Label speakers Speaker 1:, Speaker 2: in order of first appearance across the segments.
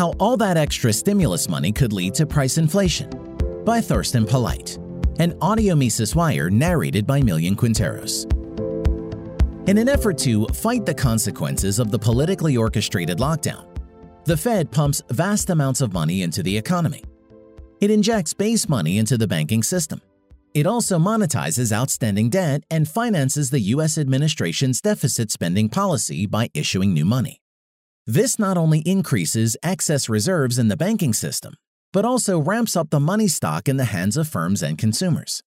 Speaker 1: How All That Extra Stimulus Money Could Lead to Price Inflation by Thorsten Polleit, an audio Mises Wire narrated by Millian Quinteros. In an effort to fight the consequences of the politically orchestrated lockdown, the Fed pumps vast amounts of money into the economy. It injects base money into the banking system. It also monetizes outstanding debt and finances the U.S. administration's deficit spending policy by issuing new money. This not only increases excess reserves in the banking system, but also ramps up the money stock in the hands of firms and consumers.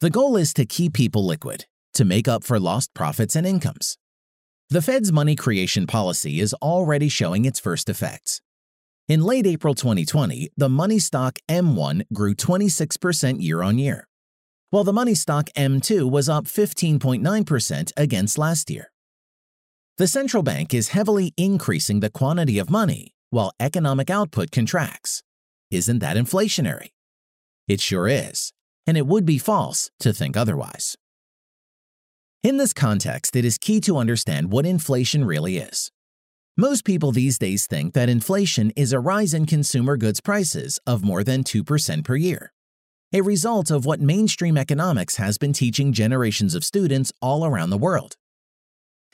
Speaker 1: The goal is to keep people liquid, to make up for lost profits and incomes. The Fed's money creation policy is already showing its first effects. In late April 2020, the money stock M1 grew 26% year on year, while the money stock M2 was up 15.9% against last year. The central bank is heavily increasing the quantity of money while economic output contracts. Isn't that inflationary? It sure is, and it would be false to think otherwise. In this context, it is key to understand what inflation really is. Most people these days think that inflation is a rise in consumer goods prices of more than 2% per year, a result of what mainstream economics has been teaching generations of students all around the world.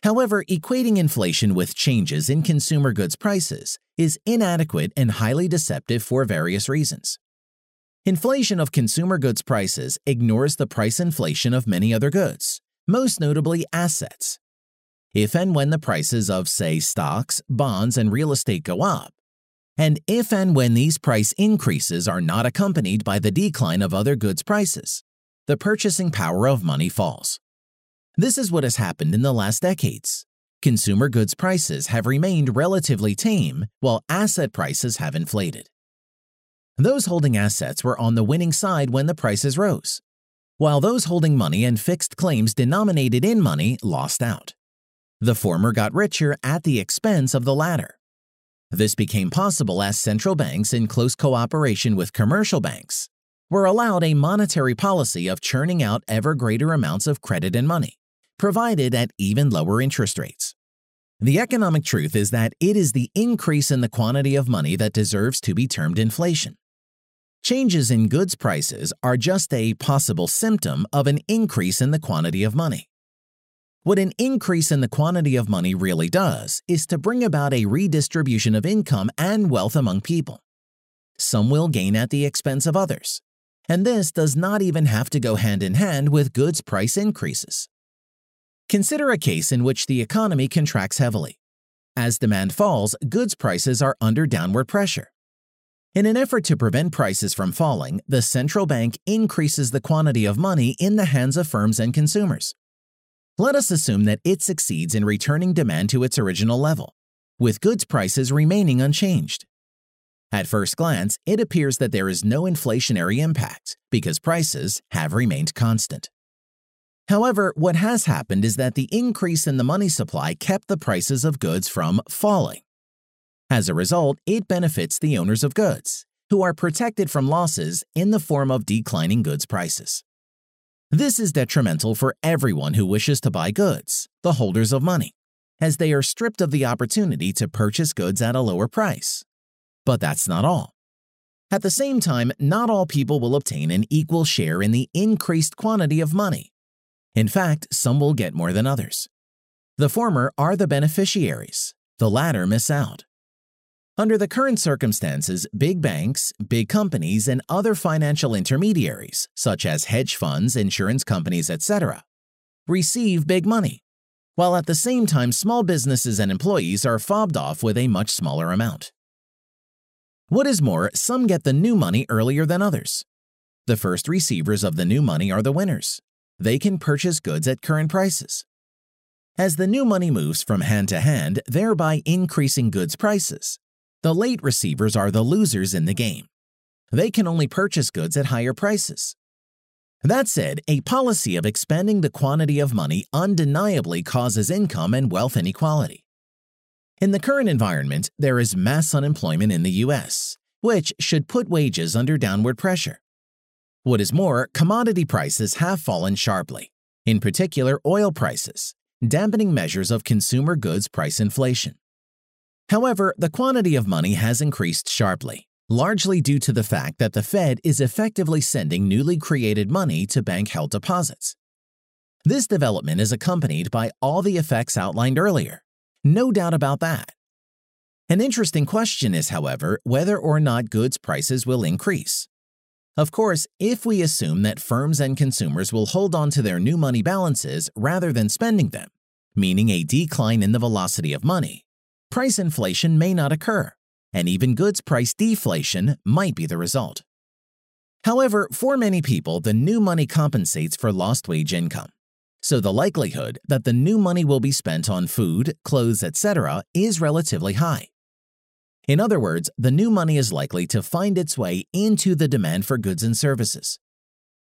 Speaker 1: However, equating inflation with changes in consumer goods prices is inadequate and highly deceptive for various reasons. Inflation of consumer goods prices ignores the price inflation of many other goods, most notably assets. If and when the prices of, say, stocks, bonds, and real estate go up, and if and when these price increases are not accompanied by the decline of other goods prices, the purchasing power of money falls. This is what has happened in the last decades. Consumer goods prices have remained relatively tame while asset prices have inflated. Those holding assets were on the winning side when the prices rose, while those holding money and fixed claims denominated in money lost out. The former got richer at the expense of the latter. This became possible as central banks, in close cooperation with commercial banks, were allowed a monetary policy of churning out ever greater amounts of credit and money provided at even lower interest rates. The economic truth is that it is the increase in the quantity of money that deserves to be termed inflation. Changes in goods prices are just a possible symptom of an increase in the quantity of money. What an increase in the quantity of money really does is to bring about a redistribution of income and wealth among people. Some will gain at the expense of others, and this does not even have to go hand in hand with goods price increases. Consider a case in which the economy contracts heavily. As demand falls, goods prices are under downward pressure. In an effort to prevent prices from falling, the central bank increases the quantity of money in the hands of firms and consumers. Let us assume that it succeeds in returning demand to its original level, with goods prices remaining unchanged. At first glance, it appears that there is no inflationary impact because prices have remained constant. However, what has happened is that the increase in the money supply kept the prices of goods from falling. As a result, it benefits the owners of goods, who are protected from losses in the form of declining goods prices. This is detrimental for everyone who wishes to buy goods, the holders of money, as they are stripped of the opportunity to purchase goods at a lower price. But that's not all. At the same time, not all people will obtain an equal share in the increased quantity of money in fact, some will get more than others. The former are the beneficiaries, the latter miss out. Under the current circumstances, big banks, big companies, and other financial intermediaries, such as hedge funds, insurance companies, etc., receive big money, while at the same time small businesses and employees are fobbed off with a much smaller amount. What is more, some get the new money earlier than others. The first receivers of the new money are the winners, they can purchase goods at current prices. As the new money moves from hand to hand, thereby increasing goods prices, the late receivers are the losers in the game. They can only purchase goods at higher prices. That said, a policy of expanding the quantity of money undeniably causes income and wealth inequality. In the current environment, there is mass unemployment in the US, which should put wages under downward pressure. What is more, commodity prices have fallen sharply, in particular oil prices, dampening measures of consumer goods price inflation. However, the quantity of money has increased sharply, largely due to the fact that the Fed is effectively sending newly created money to bank held deposits. This development is accompanied by all the effects outlined earlier. No doubt about that. An interesting question is, however, whether or not goods prices will increase. Of course, if we assume that firms and consumers will hold on to their new money balances rather than spending them, meaning a decline in the velocity of money, price inflation may not occur, and even goods price deflation might be the result. However, for many people, the new money compensates for lost wage income. So the likelihood that the new money will be spent on food, clothes, etc. is relatively high. In other words, the new money is likely to find its way into the demand for goods and services.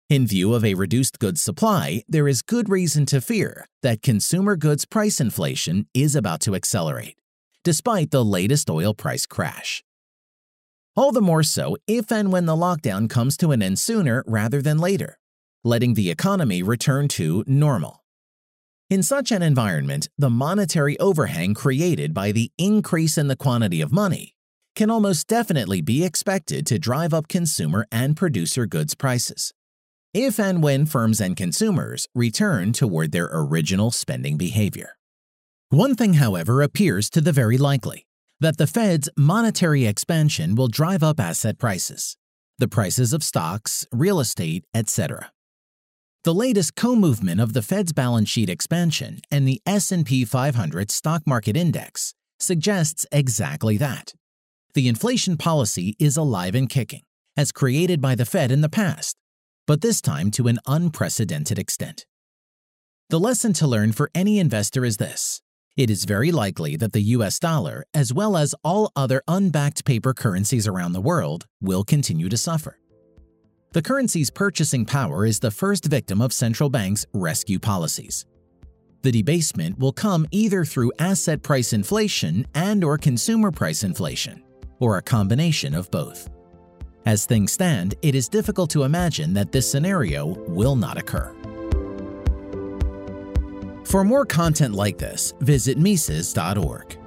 Speaker 1: In view of a reduced goods supply, there is good reason to fear that consumer goods price inflation is about to accelerate, despite the latest oil price crash. All the more so if and when the lockdown comes to an end sooner rather than later, letting the economy return to normal. In such an environment, the monetary overhang created by the increase in the quantity of money can almost definitely be expected to drive up consumer and producer goods prices if and when firms and consumers return toward their original spending behavior. One thing, however, appears to the very likely that the Fed's monetary expansion will drive up asset prices, the prices of stocks, real estate, etc. The latest co-movement of the Fed's balance sheet expansion and the S&P 500 stock market index suggests exactly that. The inflation policy is alive and kicking, as created by the Fed in the past, but this time to an unprecedented extent. The lesson to learn for any investor is this. It is very likely that the US dollar, as well as all other unbacked paper currencies around the world, will continue to suffer. The currency's purchasing power is the first victim of central banks' rescue policies. The debasement will come either through asset price inflation and or consumer price inflation, or a combination of both. As things stand, it is difficult to imagine that this scenario will not occur. For more content like this, visit Mises.org.